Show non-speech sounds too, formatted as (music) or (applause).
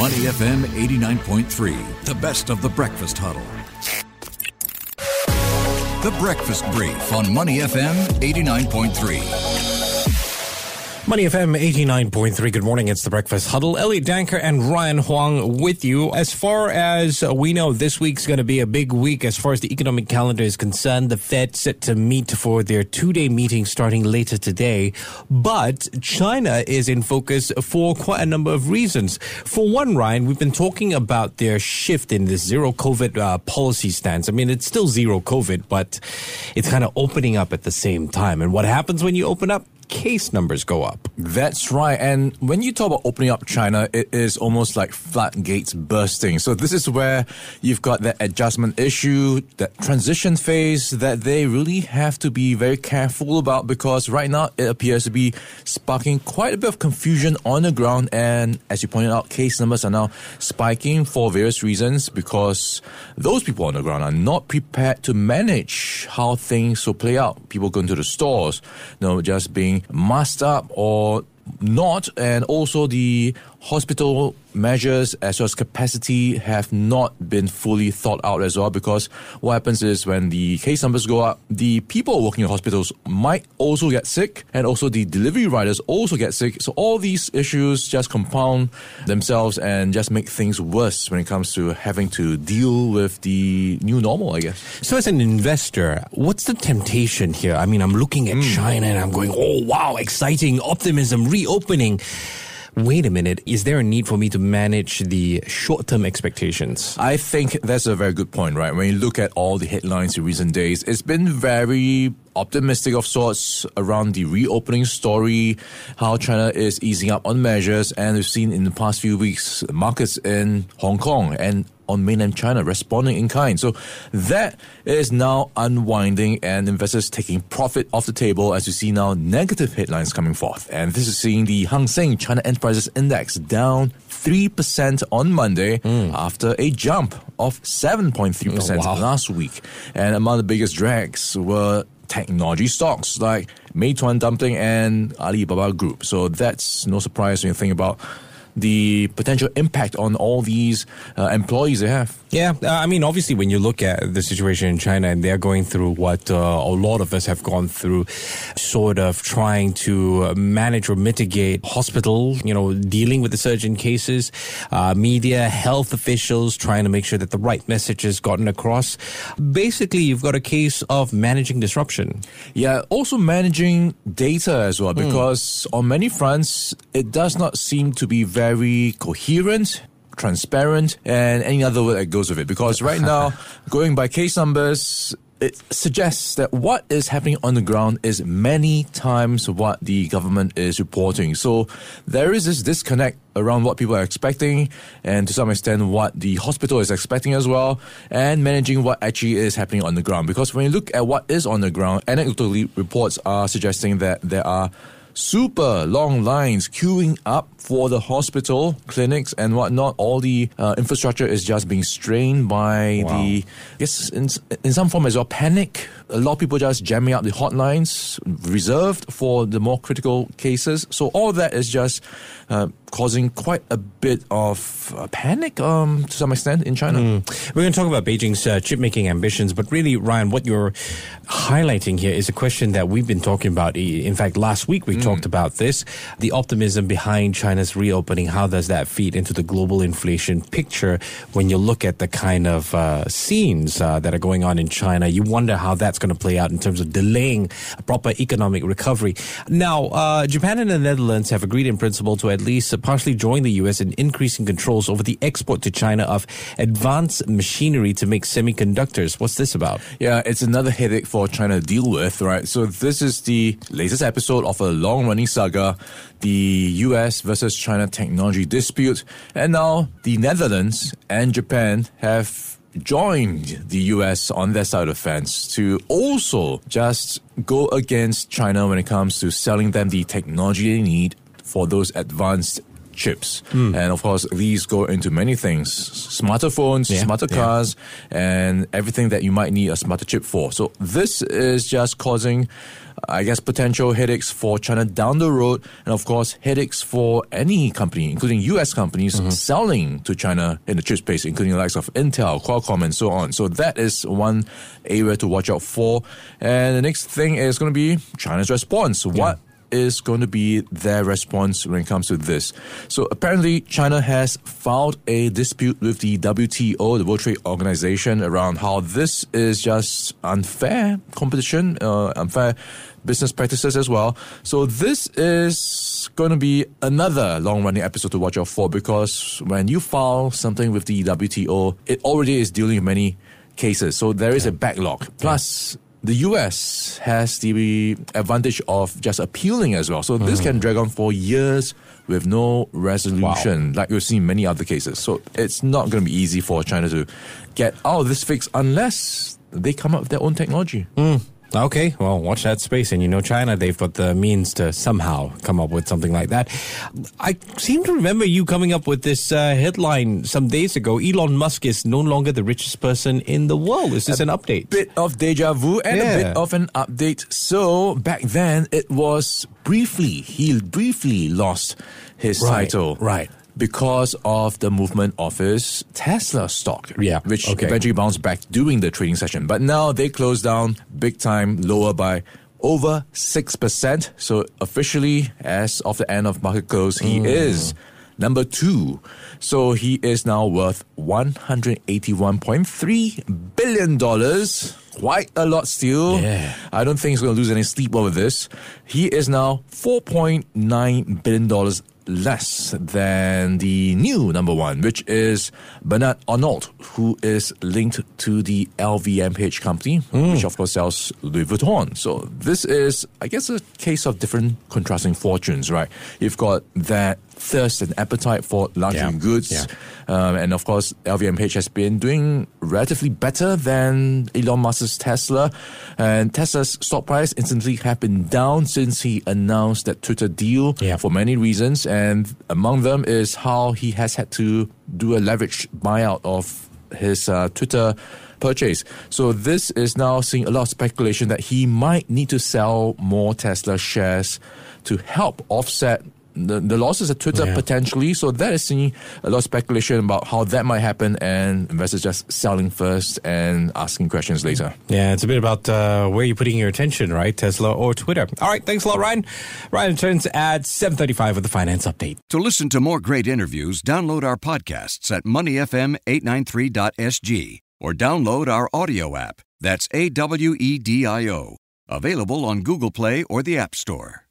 Money FM 89.3, the best of the breakfast huddle. The Breakfast Brief on Money FM 89.3. Money FM 89.3. Good morning. It's the Breakfast Huddle. Elliot Danker and Ryan Huang with you. As far as we know, this week's going to be a big week as far as the economic calendar is concerned. The Fed set to meet for their two day meeting starting later today. But China is in focus for quite a number of reasons. For one, Ryan, we've been talking about their shift in this zero COVID uh, policy stance. I mean, it's still zero COVID, but it's kind of opening up at the same time. And what happens when you open up? Case numbers go up. That's right. And when you talk about opening up China, it is almost like floodgates bursting. So this is where you've got that adjustment issue, that transition phase that they really have to be very careful about because right now it appears to be sparking quite a bit of confusion on the ground. And as you pointed out, case numbers are now spiking for various reasons because those people on the ground are not prepared to manage how things will play out. People going to the stores, you know, just being masked up or not, and also the hospital measures as well as capacity have not been fully thought out as well because what happens is when the case numbers go up, the people working in hospitals might also get sick and also the delivery riders also get sick. So all these issues just compound themselves and just make things worse when it comes to having to deal with the new normal, I guess. So as an investor, what's the temptation here? I mean, I'm looking at mm. China and I'm going, oh wow, exciting, optimism, reopening wait a minute, is there a need for me to manage the short term expectations? I think that's a very good point, right? When you look at all the headlines in recent days, it's been very optimistic of sorts around the reopening story, how China is easing up on measures, and we've seen in the past few weeks markets in Hong Kong and on mainland China responding in kind. So that is now unwinding and investors taking profit off the table as you see now negative headlines coming forth. And this is seeing the Hang Seng China Enterprises Index down 3% on Monday mm. after a jump of 7.3% oh, wow. last week. And among the biggest drags were technology stocks like Meituan Dianping and Alibaba Group. So that's no surprise when you think about the potential impact on all these uh, employees they have. Yeah, uh, I mean, obviously, when you look at the situation in China and they're going through what uh, a lot of us have gone through, sort of trying to manage or mitigate hospital, you know, dealing with the surge in cases, uh, media, health officials trying to make sure that the right message is gotten across. Basically, you've got a case of managing disruption. Yeah, also managing data as well, hmm. because mm. on many fronts, it does not seem to be very coherent transparent, and any other word that goes with it. Because right now, (laughs) going by case numbers, it suggests that what is happening on the ground is many times what the government is reporting. So there is this disconnect around what people are expecting and to some extent what the hospital is expecting as well and managing what actually is happening on the ground. Because when you look at what is on the ground, anecdotally reports are suggesting that there are super long lines queuing up for the hospital, clinics, and whatnot. All the uh, infrastructure is just being strained by wow. the, yes, in, in some form as well, panic. A lot of people just jamming up the hotlines reserved for the more critical cases. So all that is just uh, causing quite a bit of uh, panic um, to some extent in China. Mm. We're going to talk about Beijing's uh, chip making ambitions, but really, Ryan, what you're highlighting here is a question that we've been talking about. In fact, last week we mm. talked about this the optimism behind China's reopening. How does that feed into the global inflation picture when you look at the kind of uh, scenes uh, that are going on in China? You wonder how that's going to play out in terms of delaying a proper economic recovery. Now, uh, Japan and the Netherlands have agreed in principle to at least partially join the U.S. in increasing controls over the export to China of advanced machinery to make semiconductors. What's this about? Yeah, it's another headache for China to deal with, right? So this is the latest episode of a long-running saga, the U.S. versus China technology dispute, and now the Netherlands and Japan have joined the US on their side of fence to also just go against China when it comes to selling them the technology they need for those advanced chips. And of course, these go into many things smarter phones, Yeah, smarter yeah. cars, and everything that you might need a smarter chip for. So, this is just causing, I guess, potential headaches for China down the road. And of course, headaches for any company, including US companies Mm-hmm. selling to China in the chip space, including the likes of Intel, Qualcomm, and so on. So, that is one area to watch out for. And the next thing is going to be China's response. What is going to be their response when it comes to this. So apparently, China has filed a dispute with the WTO, the World Trade Organization, around how this is just unfair competition, uh, unfair business practices as well. So this is going to be another long-running episode to watch out for because when you file something with the WTO, it already is dealing with many cases. So there is a backlog. Plus, the US has the advantage of just appealing as well. So this hmm. can drag on for years with no resolution, like we've seen in many other cases. So it's not going to be easy for China to get out of this fix unless they come up with their own technology. Hmm. Okay, well, watch that space. And you know, China, they've got the means to somehow come up with something like that. I seem to remember you coming up with this uh, headline some days ago Elon Musk is no longer the richest person in the world. Is this an update? bit of deja vu and a bit of an update. So back then, it was briefly he briefly lost his Right, title, right. Because of the movement of his Tesla stock, Yeah, which okay. eventually bounced back during the trading session. But now they closed down big time, lower by over six percent. So officially, as of the end of market close, he Hmm. is number two. So he is now worth $181.3 billion. Quite a lot still. Yeah. I don't think he's going to lose any sleep over this. He is now $4.9 billion less than the new number one, which is Bernard Arnault, who is linked to the LVMH company, which of course sells Louis Vuitton. So this is, I guess, a case of different contrasting fortunes, right? You've got that thirst and appetite for luxury Yeah, goods. yeah. Um, and of course, LVMH has been doing relatively better than Elon Musk's Tesla. And Tesla's stock price instantly have been down since he announced that Twitter deal Yeah. for many reasons. And among them is how he has had to do a leveraged buyout of his uh, Twitter purchase. So this is now seeing a lot of speculation that he might need to sell more Tesla shares to help offset the, the losses at Twitter Yeah. potentially. So that is seeing a lot of speculation about how that might happen and investors just selling first and asking questions later. Yeah, it's a bit about uh, where you're putting your attention, right? Tesla or Twitter. All right, thanks a lot, Ryan. Ryan returns at 7.35 with the Finance Update. To listen to more great interviews, download our podcasts at moneyfm893.sg or download our audio app. That's A W E D I O. Available on Google Play or the App Store.